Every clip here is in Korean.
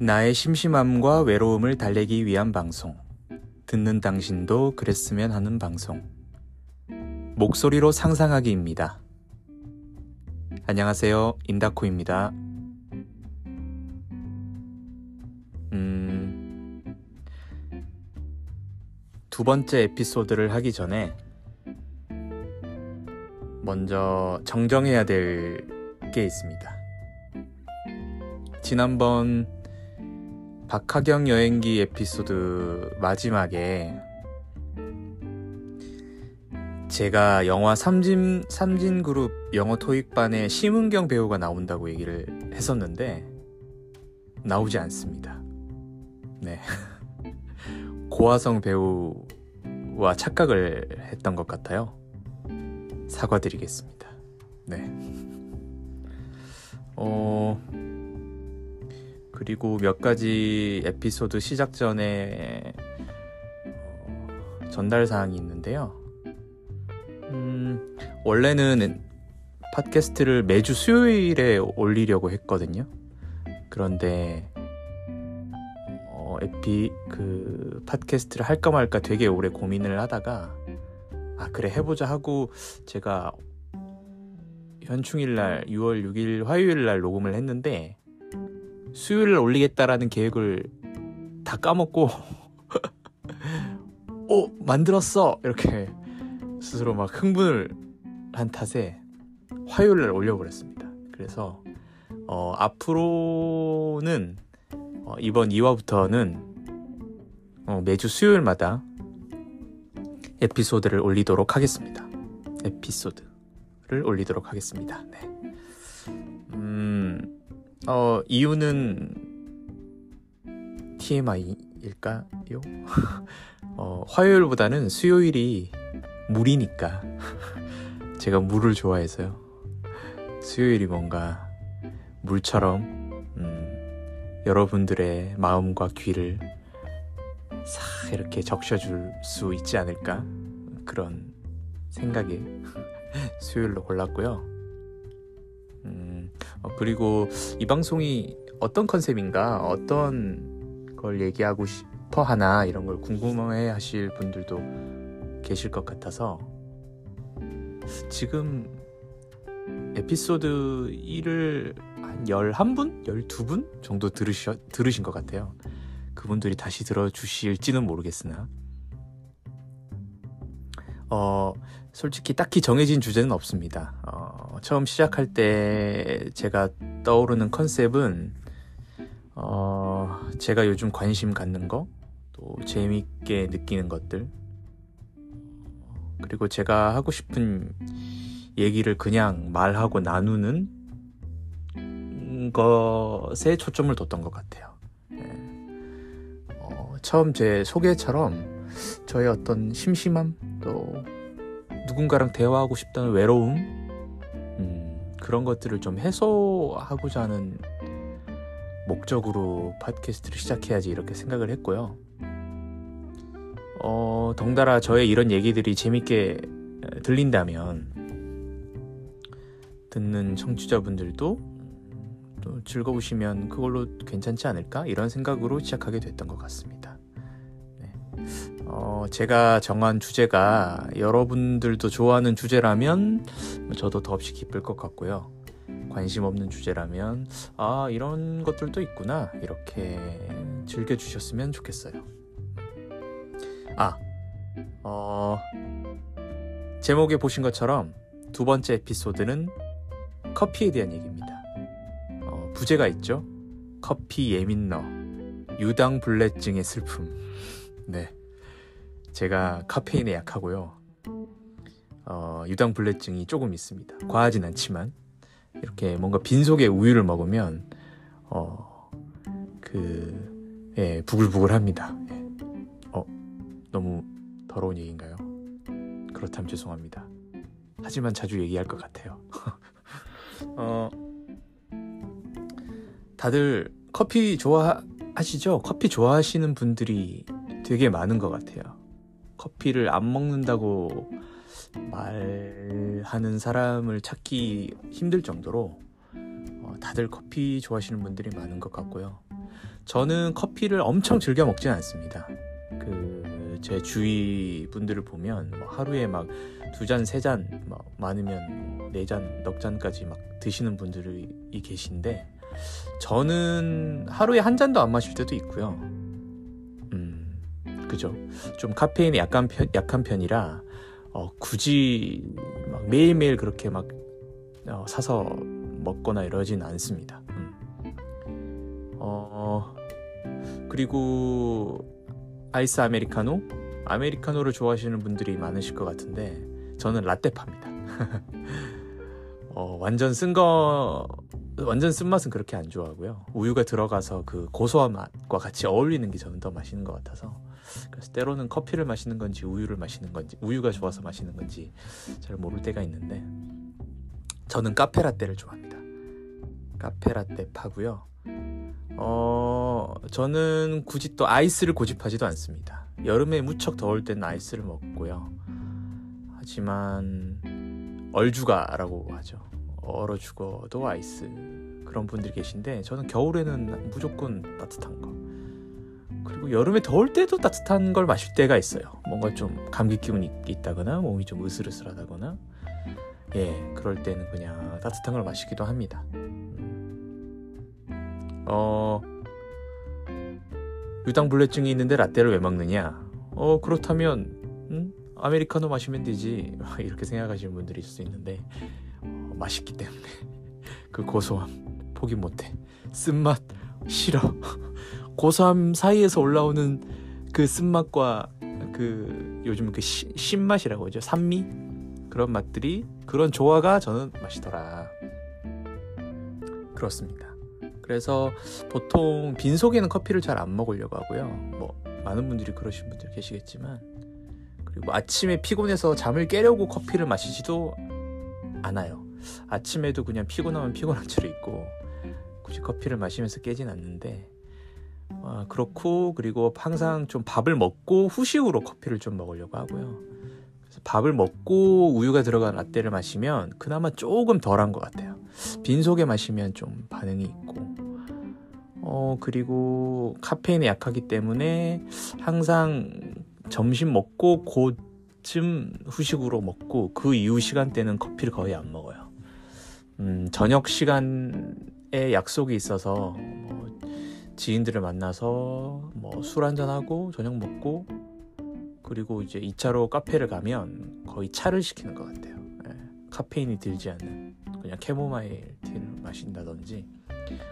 나의 심심함과 외로움을 달래기 위한 방송. 듣는 당신도 그랬으면 하는 방송. 목소리로 상상하기입니다. 안녕하세요. 인다코입니다. 음, 두 번째 에피소드를 하기 전에 먼저 정정해야 될 게 있습니다. 지난번 박하경 여행기 에피소드 마지막에 제가 영화 삼진, 삼진그룹 영어 토익반에 심은경 배우가 나온다고 얘기를 했었는데 나오지 않습니다. 네. 고화성 배우와 착각을 했던 것 같아요. 사과드리겠습니다. 네. 어, 그리고 몇 가지 에피소드 시작 전에 어, 전달 사항이 있는데요. 음, 원래는 팟캐스트를 매주 수요일에 올리려고 했거든요. 그런데 어, 에피 그 팟캐스트를 할까 말까 되게 오래 고민을 하다가 아 그래 해보자 하고 제가 현충일 날 6월 6일 화요일 날 녹음을 했는데 수요일 날 올리겠다라는 계획을 다 까먹고 오 어, 만들었어 이렇게 스스로 막 흥분을 한 탓에 화요일 날 올려버렸습니다. 그래서 어, 앞으로는 어, 이번 2화부터는 어, 매주 수요일마다 에피소드를 올리도록 하겠습니다. 에피소드. 를 올리도록 하겠습니다. 네. 음, 어, 이유는 TMI일까요? 어, 화요일보다는 수요일이 물이니까. 제가 물을 좋아해서요. 수요일이 뭔가 물처럼, 음, 여러분들의 마음과 귀를 싹 이렇게 적셔줄 수 있지 않을까? 그런 생각에 수요일로 골랐고요. 음, 어, 그리고 이 방송이 어떤 컨셉인가, 어떤 걸 얘기하고 싶어 하나, 이런 걸 궁금해 하실 분들도 계실 것 같아서, 지금 에피소드 1을 한 11분? 12분 정도 들으셔, 들으신 것 같아요. 그분들이 다시 들어주실지는 모르겠으나, 어, 솔직히 딱히 정해진 주제는 없습니다. 어, 처음 시작할 때 제가 떠오르는 컨셉은 어, 제가 요즘 관심 갖는 거, 또 재미있게 느끼는 것들, 그리고 제가 하고 싶은 얘기를 그냥 말하고 나누는 것에 초점을 뒀던 것 같아요. 네. 어, 처음 제 소개처럼 저의 어떤 심심함, 또 누군가랑 대화하고 싶다는 외로움 음, 그런 것들을 좀 해소하고자 하는 목적으로 팟캐스트를 시작해야지 이렇게 생각을 했고요. 어, 덩달아 저의 이런 얘기들이 재밌게 들린다면 듣는 청취자분들도 또 즐거우시면 그걸로 괜찮지 않을까 이런 생각으로 시작하게 됐던 것 같습니다. 어, 제가 정한 주제가 여러분들도 좋아하는 주제라면 저도 더없이 기쁠 것 같고요. 관심 없는 주제라면 아 이런 것들도 있구나 이렇게 즐겨 주셨으면 좋겠어요. 아 어, 제목에 보신 것처럼 두 번째 에피소드는 커피에 대한 얘기입니다. 어, 부제가 있죠. 커피 예민너 유당불내증의 슬픔. 네. 제가 카페인에 약하고요. 어, 유당불내증이 조금 있습니다. 과하진 않지만 이렇게 뭔가 빈속에 우유를 먹으면 어, 그 예, 부글부글합니다. 예. 어, 너무 더러운 얘기인가요? 그렇다면 죄송합니다. 하지만 자주 얘기할 것 같아요. 어, 다들 커피 좋아하시죠? 커피 좋아하시는 분들이 되게 많은 것 같아요. 커피를 안 먹는다고 말하는 사람을 찾기 힘들 정도로 어, 다들 커피 좋아하시는 분들이 많은 것 같고요. 저는 커피를 엄청 즐겨 먹지는 않습니다. 그 제 주위 분들을 보면 뭐 하루에 막 두 잔, 세 잔, 막 많으면 네 잔, 넉 잔까지 막 드시는 분들이 계신데 저는 하루에 한 잔도 안 마실 때도 있고요. 음, 그죠. 좀 카페인이 약간 편, 약한 편이라 어, 굳이 막 매일매일 그렇게 막 어, 사서 먹거나 이러진 않습니다. 음. 어, 그리고 아이스 아메리카노? 아메리카노를 좋아하시는 분들이 많으실 것 같은데 저는 라떼파입니다. 어, 완전 쓴 거, 완전 쓴맛은 그렇게 안 좋아하고요. 우유가 들어가서 그 고소한 맛과 같이 어울리는 게 저는 더 맛있는 것 같아서 그래서 때로는 커피를 마시는 건지 우유를 마시는 건지 우유가 좋아서 마시는 건지 잘 모를 때가 있는데 저는 카페 라떼를 좋아합니다. 카페 라떼 파고요. 어, 저는 굳이 또 아이스를 고집하지도 않습니다. 여름에 무척 더울 때는 아이스를 먹고요. 하지만 얼죽아라고 하죠. 얼어 죽어도 아이스 그런 분들이 계신데 저는 겨울에는 무조건 따뜻한 거. 그리고 여름에 더울 때도 따뜻한 걸 마실 때가 있어요. 뭔가 좀 감기 기운이 있다거나 몸이 좀 으슬으슬하다거나 예 그럴 때는 그냥 따뜻한 걸 마시기도 합니다. 어 유당불내증이 있는데 라떼를 왜 먹느냐? 어 그렇다면 음? 아메리카노 마시면 되지 이렇게 생각하시는 분들이 있을 수 있는데 어, 맛있기 때문에 그 고소함 포기 못해 쓴맛 싫어 고소함 사이에서 올라오는 그 쓴맛과 그 요즘 그 시, 신맛이라고 하죠 산미 그런 맛들이 그런 조화가 저는 맛이더라 그렇습니다 그래서 보통 빈속에는 커피를 잘 안 먹으려고 하고요. 뭐 많은 분들이 그러신 분들 계시겠지만 그리고 아침에 피곤해서 잠을 깨려고 커피를 마시지도 않아요. 아침에도 그냥 피곤하면 피곤한 채로 있고 굳이 커피를 마시면서 깨진 않는데 어, 그렇고 그리고 항상 좀 밥을 먹고 후식으로 커피를 좀 먹으려고 하고요. 그래서 밥을 먹고 우유가 들어간 라떼를 마시면 그나마 조금 덜한 것 같아요. 빈속에 마시면 좀 반응이 있고 어, 그리고 카페인에 약하기 때문에 항상 점심 먹고 곧쯤 후식으로 먹고 그 이후 시간대는 커피를 거의 안 먹어요. 음, 저녁 시간에 약속이 있어서 뭐 지인들을 만나서 뭐 술 한잔하고 저녁 먹고 그리고 이제 2차로 카페를 가면 거의 차를 시키는 것 같아요. 네, 카페인이 들지 않는 그냥 캐모마일 티를 마신다든지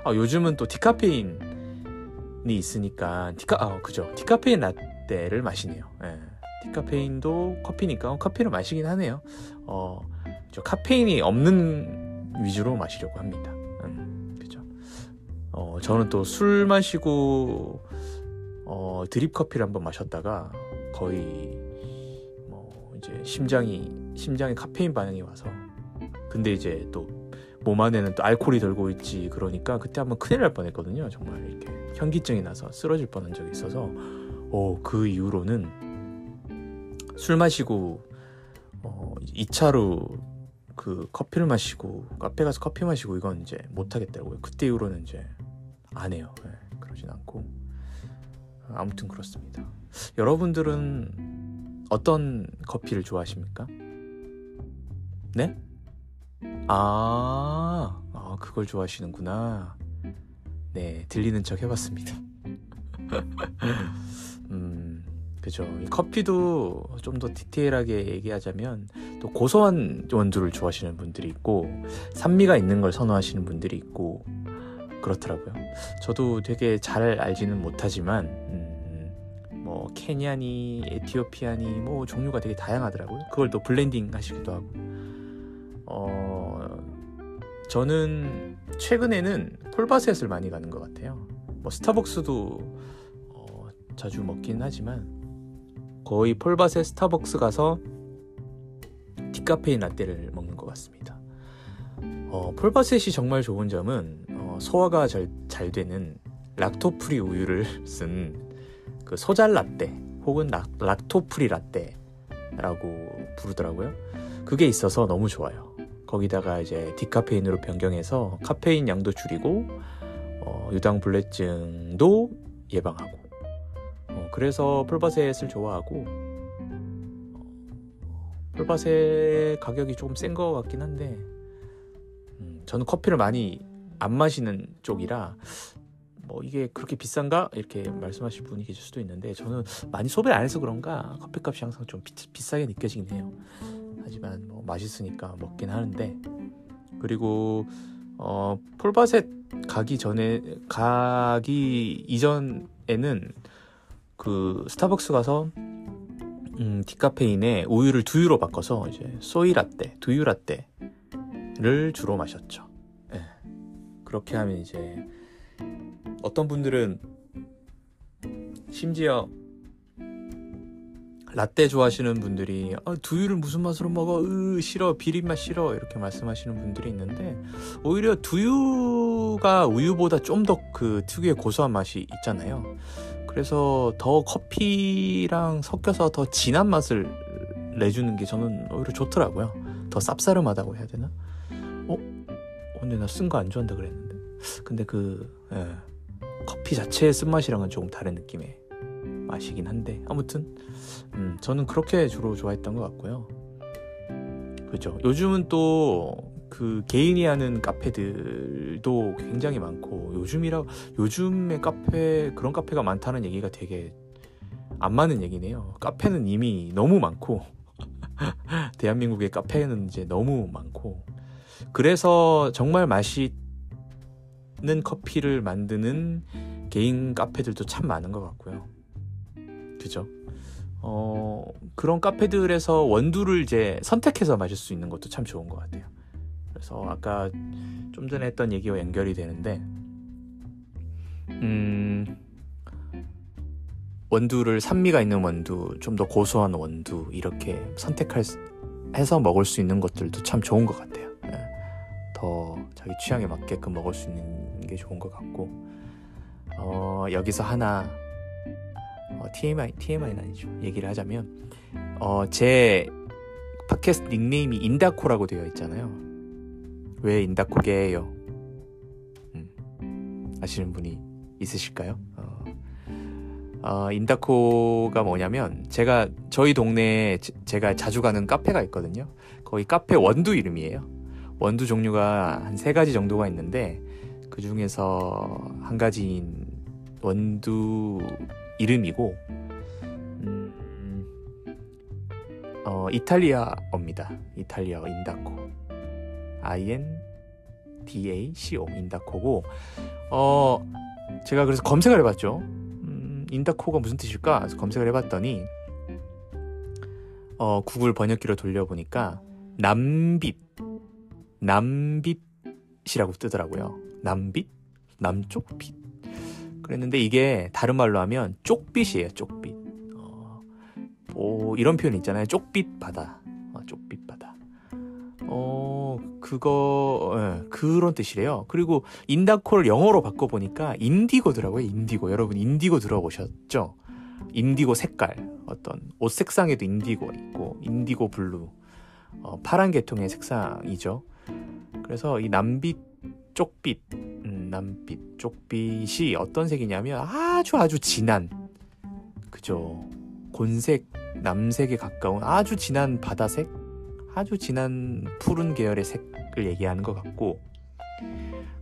아, 요즘은 또 디카페인이 있으니까 디카 아 그죠 디카페인 라떼를 마시네요. 예. 디카페인도 커피니까 커피를 마시긴 하네요. 어, 저 카페인이 없는 위주로 마시려고 합니다. 어, 저는 또 술 마시고 어, 드립 커피를 한번 마셨다가 거의 뭐 이제 심장이 심장에 카페인 반응이 와서 근데 이제 또 몸 안에는 또 알코올이 돌고 있지 그러니까 그때 한번 큰일 날 뻔했거든요. 정말 이렇게 현기증이 나서 쓰러질 뻔한 적이 있어서. 어, 그 이후로는 술 마시고 어, 2차로 그 커피를 마시고 카페 가서 커피 마시고 이건 이제 못 하겠다고요. 그때 이후로는 이제 안 해요 네, 그러진 않고 아무튼 그렇습니다 여러분들은 어떤 커피를 좋아하십니까? 네? 아, 아 그걸 좋아하시는구나. 네, 들리는 척 해봤습니다. 음, 그죠. 이 커피도 좀 더 디테일하게 얘기하자면 또 고소한 원두를 좋아하시는 분들이 있고 산미가 있는 걸 선호하시는 분들이 있고 그렇더라고요. 저도 되게 잘 알지는 못하지만 음, 뭐 케냐니, 에티오피아니 뭐 종류가 되게 다양하더라고요. 그걸 또 블렌딩 하시기도 하고. 어, 저는 최근에는 폴바셋을 많이 가는 것 같아요. 뭐 스타벅스도 어, 자주 먹긴 하지만 거의 폴바셋 스타벅스 가서 디카페인 라떼를 먹는 것 같습니다. 어, 폴바셋이 정말 좋은 점은 어, 소화가 잘, 잘 되는 락토프리 우유를 쓴 그 소잘 라떼 혹은 락, 락토프리 라떼라고 부르더라고요. 그게 있어서 너무 좋아요. 거기다가 이제 디카페인으로 변경해서 카페인 양도 줄이고 어, 유당 불내증도 예방하고 어, 그래서 폴바셋을 좋아하고 어, 폴바셋 가격이 조금 센 것 같긴 한데 음, 저는 커피를 많이 안 마시는 쪽이라 뭐 이게 그렇게 비싼가 이렇게 말씀하실 분이 계실 수도 있는데 저는 많이 소비를 안 해서 그런가 커피값이 항상 좀 비, 비싸게 느껴지긴 해요. 하지만 뭐 맛있으니까 먹긴 하는데 그리고 어 폴바셋 가기 전에 가기 이전에는 그 스타벅스 가서 음, 디카페인에 우유를 두유로 바꿔서 이제 소이 라떼, 두유 라떼를 주로 마셨죠. 네. 그렇게 하면 이제 어떤 분들은 심지어 라떼 좋아하시는 분들이 아, 두유를 무슨 맛으로 먹어? 으 싫어 비린맛 싫어 이렇게 말씀하시는 분들이 있는데 오히려 두유가 우유보다 좀 더 그 특유의 고소한 맛이 있잖아요. 그래서 더 커피랑 섞여서 더 진한 맛을 내주는 게 저는 오히려 좋더라고요. 더 쌉싸름하다고 해야 되나? 어? 근데 나 쓴 거 안 좋아한다 그랬는데. 근데 그 예, 커피 자체의 쓴맛이랑은 조금 다른 느낌의 맛이긴 한데 아무튼 음, 저는 그렇게 주로 좋아했던 것 같고요. 그죠. 요즘은 또 그 개인이 하는 카페들도 굉장히 많고 요즘이라 요즘에 카페 그런 카페가 많다는 얘기가 되게 안 맞는 얘기네요. 카페는 이미 너무 많고 대한민국의 카페는 이제 너무 많고 그래서 정말 맛있는 커피를 만드는 개인 카페들도 참 많은 것 같고요. 그죠? 어, 그런 카페들에서 원두를 이제 선택해서 마실 수 있는 것도 참 좋은 것 같아요. 그래서 아까 좀 전에 했던 얘기와 연결이 되는데, 음, 원두를 산미가 있는 원두, 좀 더 고소한 원두 이렇게 선택할 해서 먹을 수 있는 것들도 참 좋은 것 같아요. 네. 더 자기 취향에 맞게끔 먹을 수 있는 게 좋은 것 같고, 어, 여기서 하나 어, TMI, TMI는 아니죠. 얘기를 하자면, 어, 제 팟캐스트 닉네임이 인다코라고 되어 있잖아요. 왜 인다코게예요? 음, 아시는 분이 있으실까요? 어, 어, 인다코가 뭐냐면, 제가, 저희 동네에 제, 제가 자주 가는 카페가 있거든요. 거기 카페 원두 이름이에요. 원두 종류가 한 세 가지 정도가 있는데, 그 중에서 한 가지인 원두 이름이고 음, 어, 이탈리아어입니다. 이탈리아어 인다코 I N D A C O 인다코고 어 제가 그래서 검색을 해봤죠. 음, 인다코가 무슨 뜻일까? 검색을 해봤더니 어, 구글 번역기로 돌려보니까 남빛 남빛이라고 뜨더라고요. 남빛 남쪽 빛 그랬는데 이게 다른 말로 하면 쪽빛이에요. 쪽빛. 어, 뭐 이런 표현 있잖아요. 쪽빛 바다. 어, 쪽빛 바다. 어 그거 예, 그런 뜻이래요. 그리고 indaco를 영어로 바꿔보니까 인디고더라고요. 인디고. 여러분 인디고 들어보셨죠? 인디고 색깔 어떤 옷 색상에도 인디고가 있고 indigo blue 어, 파란 계통의 색상이죠. 그래서 이 남빛 쪽빛 남빛, 쪽빛이 어떤 색이냐면 아주 아주 진한 그죠 곤색, 남색에 가까운 아주 진한 바다색, 아주 진한 푸른 계열의 색을 얘기하는 것 같고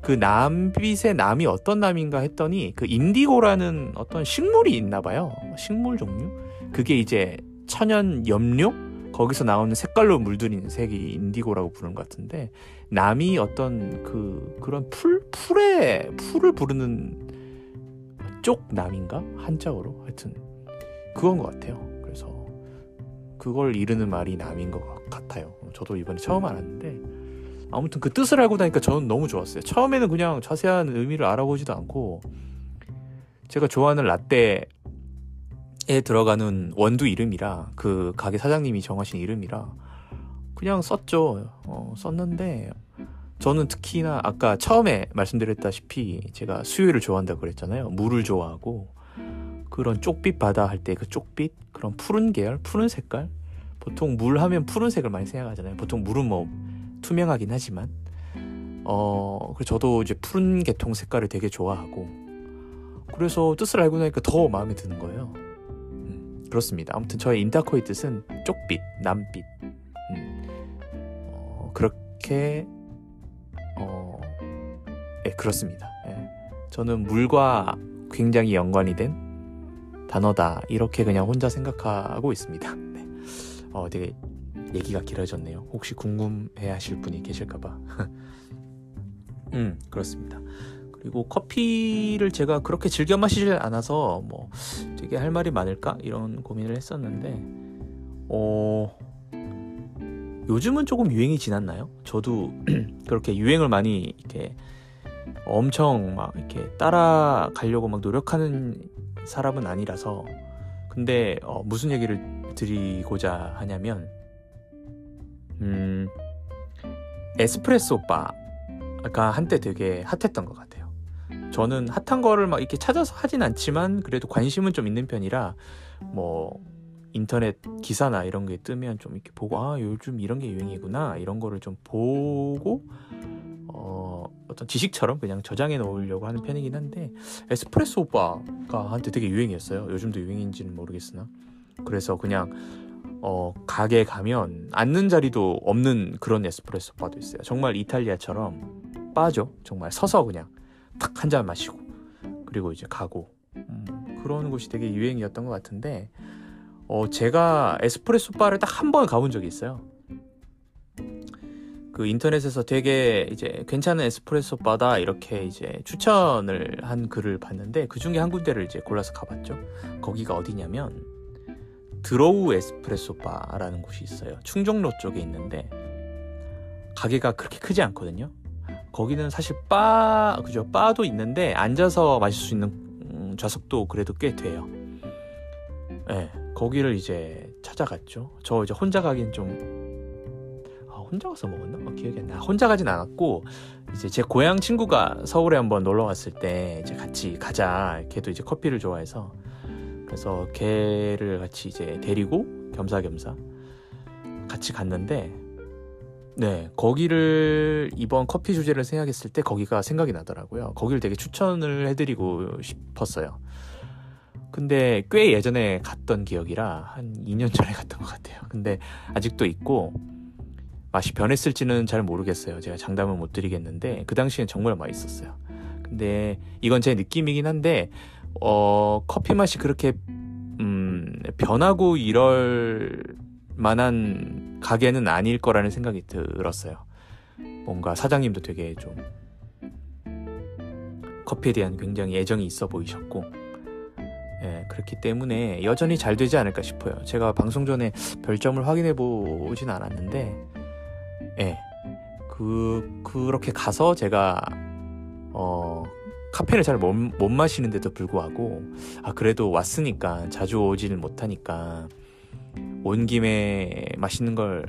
그 남빛의 남이 어떤 남인가 했더니 그 인디고라는 어떤 식물이 있나 봐요. 식물 종류. 그게 이제 천연 염료 거기서 나오는 색깔로 물들인 색이 인디고라고 부르는 것 같은데 남이 어떤 그 그런 풀 풀에 풀을 부르는 쪽 남인가 한자어로 하여튼 그건 것 같아요. 그래서 그걸 이르는 말이 남인 것 같아요. 저도 이번에 처음 알았는데 아무튼 그 뜻을 알고 나니까 저는 너무 좋았어요. 처음에는 그냥 자세한 의미를 알아보지도 않고 제가 좋아하는 라떼 에 들어가는 원두 이름이라 그 가게 사장님이 정하신 이름이라 그냥 썼죠. 어, 썼는데 저는 특히나 아까 처음에 말씀드렸다시피 제가 수요일을 좋아한다고 그랬잖아요. 물을 좋아하고 그런 쪽빛 바다 할 때 그 쪽빛 그런 푸른 계열, 푸른 색깔 보통 물 하면 푸른색을 많이 생각하잖아요. 보통 물은 뭐 투명하긴 하지만 어 그래서 저도 이제 푸른 계통 색깔을 되게 좋아하고 그래서 뜻을 알고 나니까 더 마음에 드는 거예요. 음, 그렇습니다. 아무튼 저의 인다코의 뜻은 쪽빛, 남빛. 음, 어, 그렇게 어, 예, 그렇습니다. 예. 저는 물과 굉장히 연관이 된 단어다 이렇게 그냥 혼자 생각하고 있습니다. 네. 어, 되게 얘기가 길어졌네요. 혹시 궁금해하실 분이 계실까봐. 음, 그렇습니다. 그리고 커피를 제가 그렇게 즐겨 마시질 않아서 뭐 되게 할 말이 많을까 이런 고민을 했었는데, 어, 요즘은 조금 유행이 지났나요? 저도 그렇게 유행을 많이 이렇게 엄청 막 이렇게 따라가려고 막 노력하는 사람은 아니라서 근데 어, 무슨 얘기를 드리고자 하냐면 음 에스프레소 바가 한때 되게 핫했던 것 같아요. 저는 핫한 거를 막 이렇게 찾아서 하진 않지만 그래도 관심은 좀 있는 편이라 뭐 인터넷 기사나 이런 게 뜨면 좀 이렇게 보고 아 요즘 이런 게 유행이구나 이런 거를 좀 보고 어 어떤 지식처럼 그냥 저장해 놓으려고 하는 편이긴 한데 에스프레소 바가 한테 되게 유행이었어요. 요즘도 유행인지는 모르겠으나. 그래서 그냥 어 가게 가면 앉는 자리도 없는 그런 에스프레소 바도 있어요. 정말 이탈리아처럼 빠죠 정말 서서 그냥 탁 한 잔 마시고 그리고 이제 가고 음, 그런 곳이 되게 유행이었던 것 같은데 어, 제가 에스프레소 바를 딱 한 번 가본 적이 있어요. 그 인터넷에서 되게 이제 괜찮은 에스프레소 바다 이렇게 이제 추천을 한 글을 봤는데 그 중에 한 군데를 이제 골라서 가봤죠. 거기가 어디냐면 드로우 에스프레소 바라는 곳이 있어요. 충정로 쪽에 있는데 가게가 그렇게 크지 않거든요. 거기는 사실 바 그죠 바도 있는데 앉아서 마실 수 있는 음, 좌석도 그래도 꽤 돼요. 예. 네. 거기를 이제 찾아갔죠. 저 이제 혼자 가긴 좀 아, 혼자 가서 먹었나? 어, 기억이 안 나. 혼자 가진 않았고 이제 제 고향 친구가 서울에 한번 놀러 왔을 때 이제 같이 가자. 걔도 이제 커피를 좋아해서 그래서 걔를 같이 이제 데리고 겸사겸사 같이 갔는데 네 거기를 이번 커피 주제를 생각했을 때 거기가 생각이 나더라고요. 거기를 되게 추천을 해드리고 싶었어요. 근데 꽤 예전에 갔던 기억이라 한 2년 전에 갔던 것 같아요. 근데 아직도 있고 맛이 변했을지는 잘 모르겠어요. 제가 장담은 못 드리겠는데 그 당시엔 정말 맛있었어요. 근데 이건 제 느낌이긴 한데 어, 커피 맛이 그렇게 음, 변하고 이럴 만한 가게는 아닐 거라는 생각이 들었어요. 뭔가 사장님도 되게 좀 커피에 대한 굉장히 애정이 있어 보이셨고 예, 그렇기 때문에 여전히 잘 되지 않을까 싶어요. 제가 방송 전에 별점을 확인해 보진 않았는데, 예, 그, 그렇게 가서 제가, 어, 카페를 잘못 마시는데도 불구하고, 아, 그래도 왔으니까 자주 오지는 못하니까, 온 김에 맛있는 걸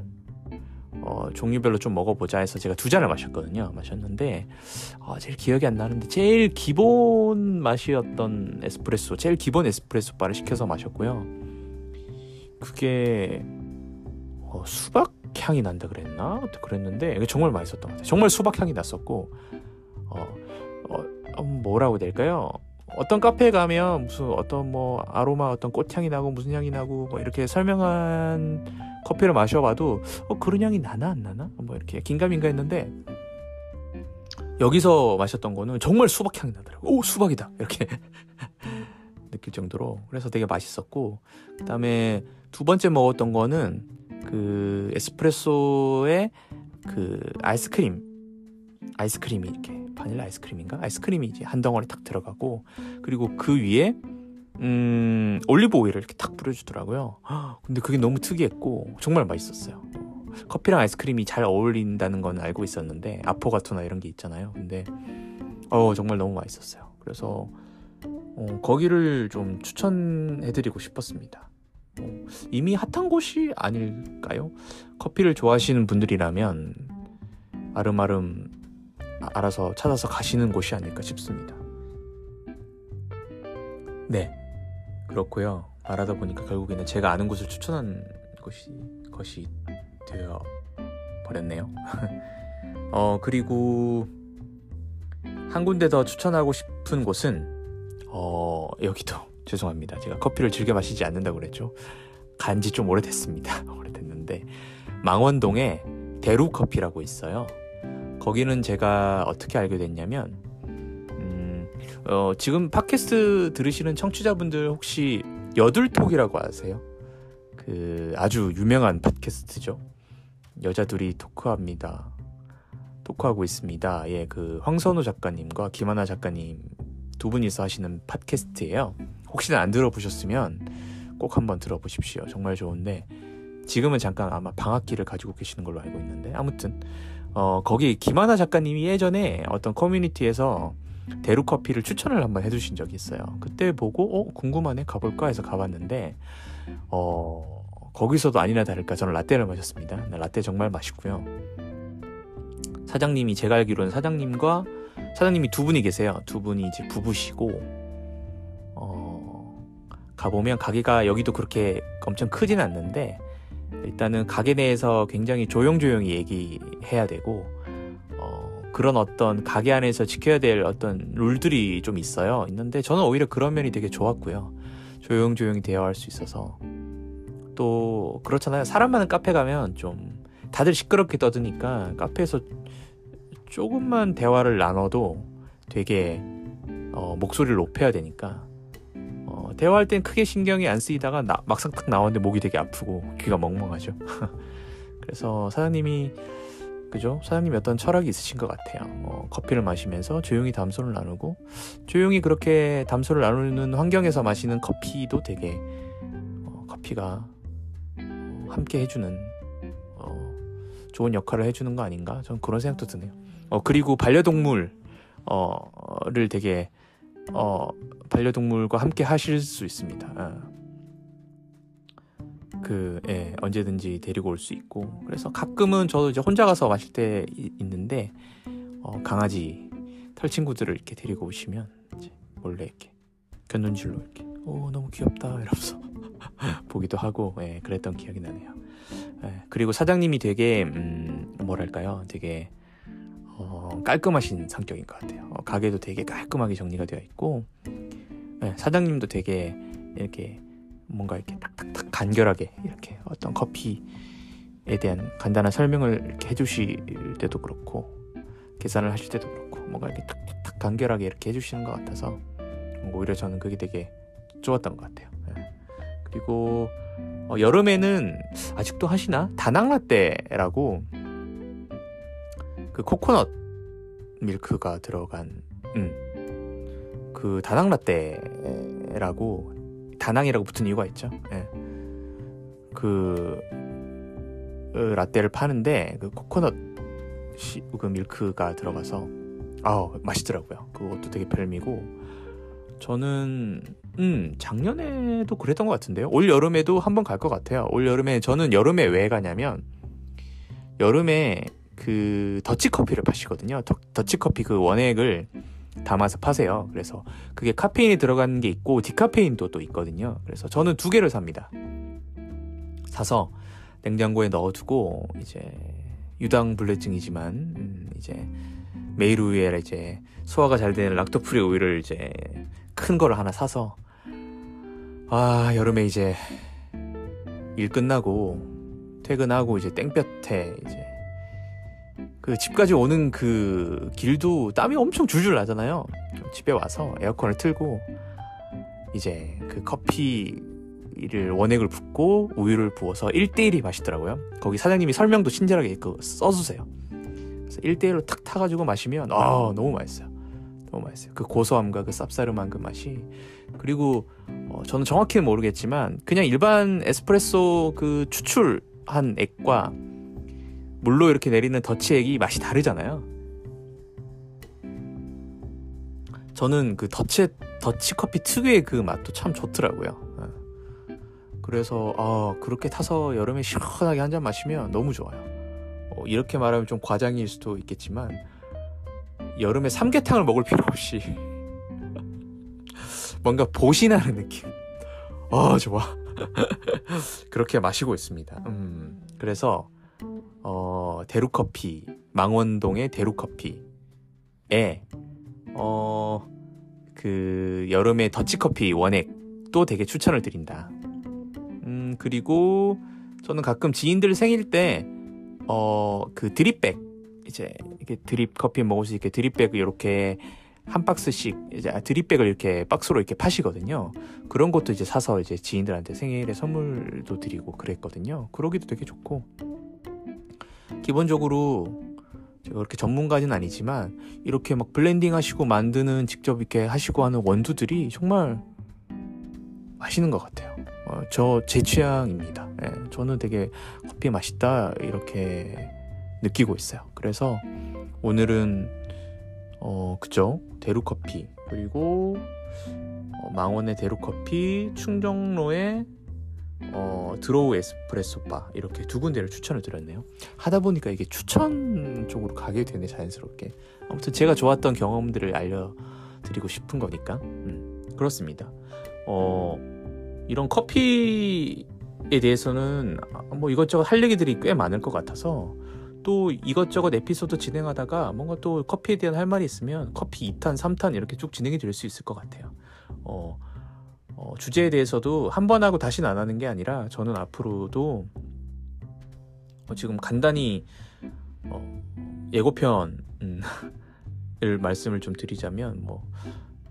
어, 종류별로 좀 먹어보자 해서 제가 두 잔을 마셨거든요. 마셨는데 어, 제일 기억이 안 나는데 제일 기본 맛이었던 에스프레소, 제일 기본 에스프레소 바를 시켜서 마셨고요. 그게 어, 수박 향이 난다 그랬나? 그랬는데 정말 맛있었던 것 같아요. 정말 수박 향이 났었고 어, 어, 어 뭐라고 될까요? 어떤 카페에 가면 무슨 어떤 뭐 아로마 어떤 꽃향이 나고 무슨 향이 나고 뭐 이렇게 설명한 커피를 마셔봐도 어 그런 향이 나나 안 나나 뭐 이렇게 긴가민가 했는데 여기서 마셨던 거는 정말 수박 향이 나더라고. 오 수박이다 이렇게 느낄 정도로 그래서 되게 맛있었고 그다음에 두 번째 먹었던 거는 그 에스프레소에 그 아이스크림 아이스크림이 이렇게 바닐라 아이스크림인가? 아이스크림이 이제 한 덩어리 탁 들어가고 그리고 그 위에 음, 올리브 오일을 이렇게 탁 뿌려주더라고요. 근데 그게 너무 특이했고 정말 맛있었어요. 커피랑 아이스크림이 잘 어울린다는 건 알고 있었는데 아포가토나 이런 게 있잖아요. 근데 어 정말 너무 맛있었어요. 그래서 어, 거기를 좀 추천해드리고 싶었습니다. 어, 이미 핫한 곳이 아닐까요? 커피를 좋아하시는 분들이라면 아름아름 알아서 찾아서 가시는 곳이 아닐까 싶습니다. 네. 그렇고요. 말하다 보니까 결국에는 제가 아는 곳을 추천한 것이 것이 되어 버렸네요. 어, 그리고 한 군데 더 추천하고 싶은 곳은 어, 여기도 죄송합니다. 제가 커피를 즐겨 마시지 않는다고 그랬죠. 간지 좀 오래됐습니다. 오래됐는데 망원동에 대루 커피라고 있어요. 거기는 제가 어떻게 알게 됐냐면 음, 어, 지금 팟캐스트 들으시는 청취자분들 혹시 여둘톡이라고 아세요? 그 아주 유명한 팟캐스트죠. 여자들이 토크합니다. 토크하고 있습니다. 예, 그 황선우 작가님과 김하나 작가님 두 분이서 하시는 팟캐스트예요. 혹시나 안 들어보셨으면 꼭 한번 들어보십시오. 정말 좋은데 지금은 잠깐 아마 방학기를 가지고 계시는 걸로 알고 있는데 아무튼 어, 거기 김하나 작가님이 예전에 어떤 커뮤니티에서 대루 커피를 추천을 한번 해주신 적이 있어요. 그때 보고 어 궁금하네 가볼까 해서 가봤는데 어 거기서도 아니나 다를까 저는 라떼를 마셨습니다. 라떼 정말 맛있고요. 사장님이 제가 알기로는 사장님과 사장님이 두 분이 계세요. 두 분이 이제 부부시고 어 가보면 가게가 여기도 그렇게 엄청 크진 않는데 일단은 가게 내에서 굉장히 조용조용히 얘기해야 되고 어, 그런 어떤 가게 안에서 지켜야 될 어떤 룰들이 좀 있어요. 있는데 저는 오히려 그런 면이 되게 좋았고요. 조용조용히 대화할 수 있어서 또 그렇잖아요. 사람 많은 카페 가면 좀 다들 시끄럽게 떠드니까 카페에서 조금만 대화를 나눠도 되게 어, 목소리를 높여야 되니까 대화할 땐 크게 신경이 안 쓰이다가 나, 막상 딱 나왔는데 목이 되게 아프고 귀가 멍멍하죠. 그래서 사장님이 그죠? 사장님이 어떤 철학이 있으신 것 같아요. 어, 커피를 마시면서 조용히 담소를 나누고 조용히 그렇게 담소를 나누는 환경에서 마시는 커피도 되게 어, 커피가 어, 함께 해주는 어, 좋은 역할을 해주는 거 아닌가? 저는 그런 생각도 드네요. 어, 그리고 반려동물을 되게 어, 반려동물과 함께 하실 수 있습니다. 어. 그 예, 언제든지 데리고 올 수 있고 그래서 가끔은 저도 이제 혼자 가서 마실 때 있는데 어, 강아지 털 친구들을 이렇게 데리고 오시면 이제 몰래 이렇게 견눈질로 이렇게 오 너무 귀엽다 이러면서 보기도 하고 예, 그랬던 기억이 나네요. 예, 그리고 사장님이 되게 음, 뭐랄까요, 되게 어, 깔끔하신 성격인 것 같아요. 어, 가게도 되게 깔끔하게 정리가 되어 있고 네, 사장님도 되게 이렇게 뭔가 이렇게 탁탁탁 간결하게 이렇게 어떤 커피에 대한 간단한 설명을 이렇게 해주실 때도 그렇고 계산을 하실 때도 그렇고 뭔가 이렇게 탁탁탁 간결하게 이렇게 해주시는 것 같아서 오히려 저는 그게 되게 좋았던 것 같아요. 네. 그리고 어, 여름에는 아직도 하시나 다낭라떼라고 그 코코넛 밀크가 들어간 음, 그 다낭 라떼라고 다낭이라고 붙은 이유가 있죠. 예. 그 어, 라떼를 파는데 그 코코넛 시, 그 밀크가 들어가서 아 맛있더라고요. 그것도 되게 별미고 저는 음 작년에도 그랬던 것 같은데요. 올 여름에도 한번 갈 것 같아요. 올 여름에 저는 여름에 왜 가냐면 여름에 그 더치 커피를 파시거든요. 더, 치 커피 그 원액을 담아서 파세요. 그래서 그게 카페인이 들어가는 게 있고 디카페인도 또 있거든요. 그래서 저는 두 개를 삽니다. 사서 냉장고에 넣어두고 이제 유당불내증이지만 음, 이제 매일 우유에 이제 소화가 잘 되는 락토프리 우유를 이제 큰 거를 하나 사서 아 여름에 이제 일 끝나고 퇴근하고 이제 땡볕에 이제 그 집까지 오는 그 길도 땀이 엄청 줄줄 나잖아요. 집에 와서 에어컨을 틀고 이제 그 커피를 원액을 붓고 우유를 부어서 1대1이 맛있더라고요. 거기 사장님이 설명도 친절하게 그 써주세요. 그래서 1대1로 탁 타가지고 마시면 아 너무 맛있어요. 너무 맛있어요. 그 고소함과 그 쌉싸름한 그 맛이 그리고 어, 저는 정확히는 모르겠지만 그냥 일반 에스프레소 그 추출한 액과 물로 이렇게 내리는 더치액이 맛이 다르잖아요. 저는 그 더치 더치 커피 특유의 그 맛도 참 좋더라고요. 예. 그래서 아 그렇게 타서 여름에 시원하게 한 잔 마시면 너무 좋아요. 어, 이렇게 말하면 좀 과장일 수도 있겠지만 여름에 삼계탕을 먹을 필요 없이 뭔가 보신하는 느낌. 아 좋아. 그렇게 마시고 있습니다. 음, 그래서 어, 대루커피, 망원동의 대루커피에, 어, 그, 여름의 더치커피 원액도 되게 추천을 드린다. 음, 그리고 저는 가끔 지인들 생일 때, 어, 그 드립백, 이제, 이렇게 드립 커피 먹을 수 있게 드립백을 이렇게 한 박스씩 이제 드립백을 이렇게 박스로 이렇게 파시거든요. 그런 것도 이제 사서 이제 지인들한테 생일에 선물도 드리고 그랬거든요. 그러기도 되게 좋고 기본적으로 제가 그렇게 전문가는 아니지만 이렇게 막 블렌딩 하시고 만드는 직접 이렇게 하시고 하는 원두들이 정말 맛있는 것 같아요. 어, 저제 취향입니다. 예, 저는 되게 커피 맛있다 이렇게 느끼고 있어요. 그래서 오늘은 어 그죠 대루커피 그리고 어, 망원의 대루커피 충정로의 어, 드로우 에스프레소 바 이렇게 두 군데를 추천을 드렸네요. 하다 보니까 이게 추천 쪽으로 가게 되네 자연스럽게. 아무튼 제가 좋았던 경험들을 알려드리고 싶은 거니까 음, 그렇습니다. 어, 이런 커피에 대해서는 뭐 이것저것 할 얘기들이 꽤 많을 것 같아서 또 이것저것 에피소드 진행하다가 뭔가 또 커피에 대한 할 말이 있으면 커피 2탄, 3탄 이렇게 쭉 진행이 될 수 있을 것 같아요. 어, 어, 주제에 대해서도 한 번 하고 다시는 안 하는 게 아니라 저는 앞으로도 어, 지금 간단히 어, 예고편을 음, 말씀을 좀 드리자면 뭐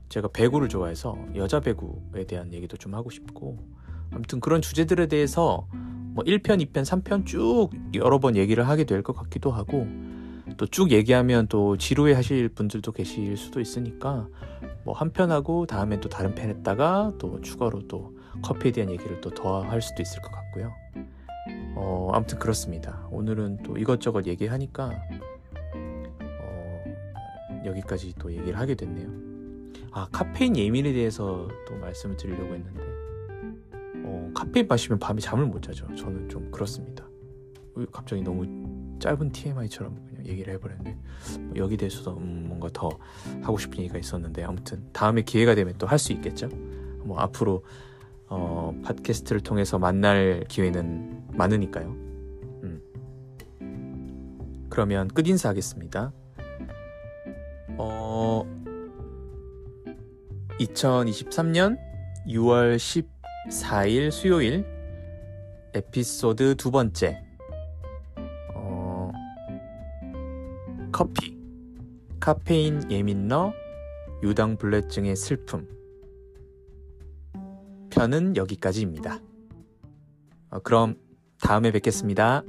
제가 배구를 좋아해서 여자 배구에 대한 얘기도 좀 하고 싶고 아무튼 그런 주제들에 대해서 뭐 1편, 2편, 3편 쭉 여러 번 얘기를 하게 될 것 같기도 하고 또 쭉 얘기하면 또 지루해 하실 분들도 계실 수도 있으니까 뭐 한 편 하고 다음에 또 다른 편 했다가 또 추가로 또 커피에 대한 얘기를 또 더 할 수도 있을 것 같고요. 어, 아무튼 그렇습니다. 오늘은 또 이것저것 얘기하니까 어, 여기까지 또 얘기를 하게 됐네요. 아, 카페인 예민에 대해서 또 말씀을 드리려고 했는데 어, 카페인 마시면 밤에 잠을 못 자죠. 저는 좀 그렇습니다. 갑자기 너무 짧은 TMI처럼 그냥 얘기를 해버렸는데 뭐 여기 대해서도 음, 뭔가 더 하고 싶은 얘기가 있었는데 아무튼 다음에 기회가 되면 또 할 수 있겠죠. 뭐 앞으로 어, 팟캐스트를 통해서 만날 기회는 많으니까요. 음. 그러면 끝 인사하겠습니다. 어, 2023년 6월 10 4일 수요일 에피소드 두 번째 어, 커피 카페인 예민러 유당 불내증의 슬픔 편은 여기까지입니다. 어, 그럼 다음에 뵙겠습니다.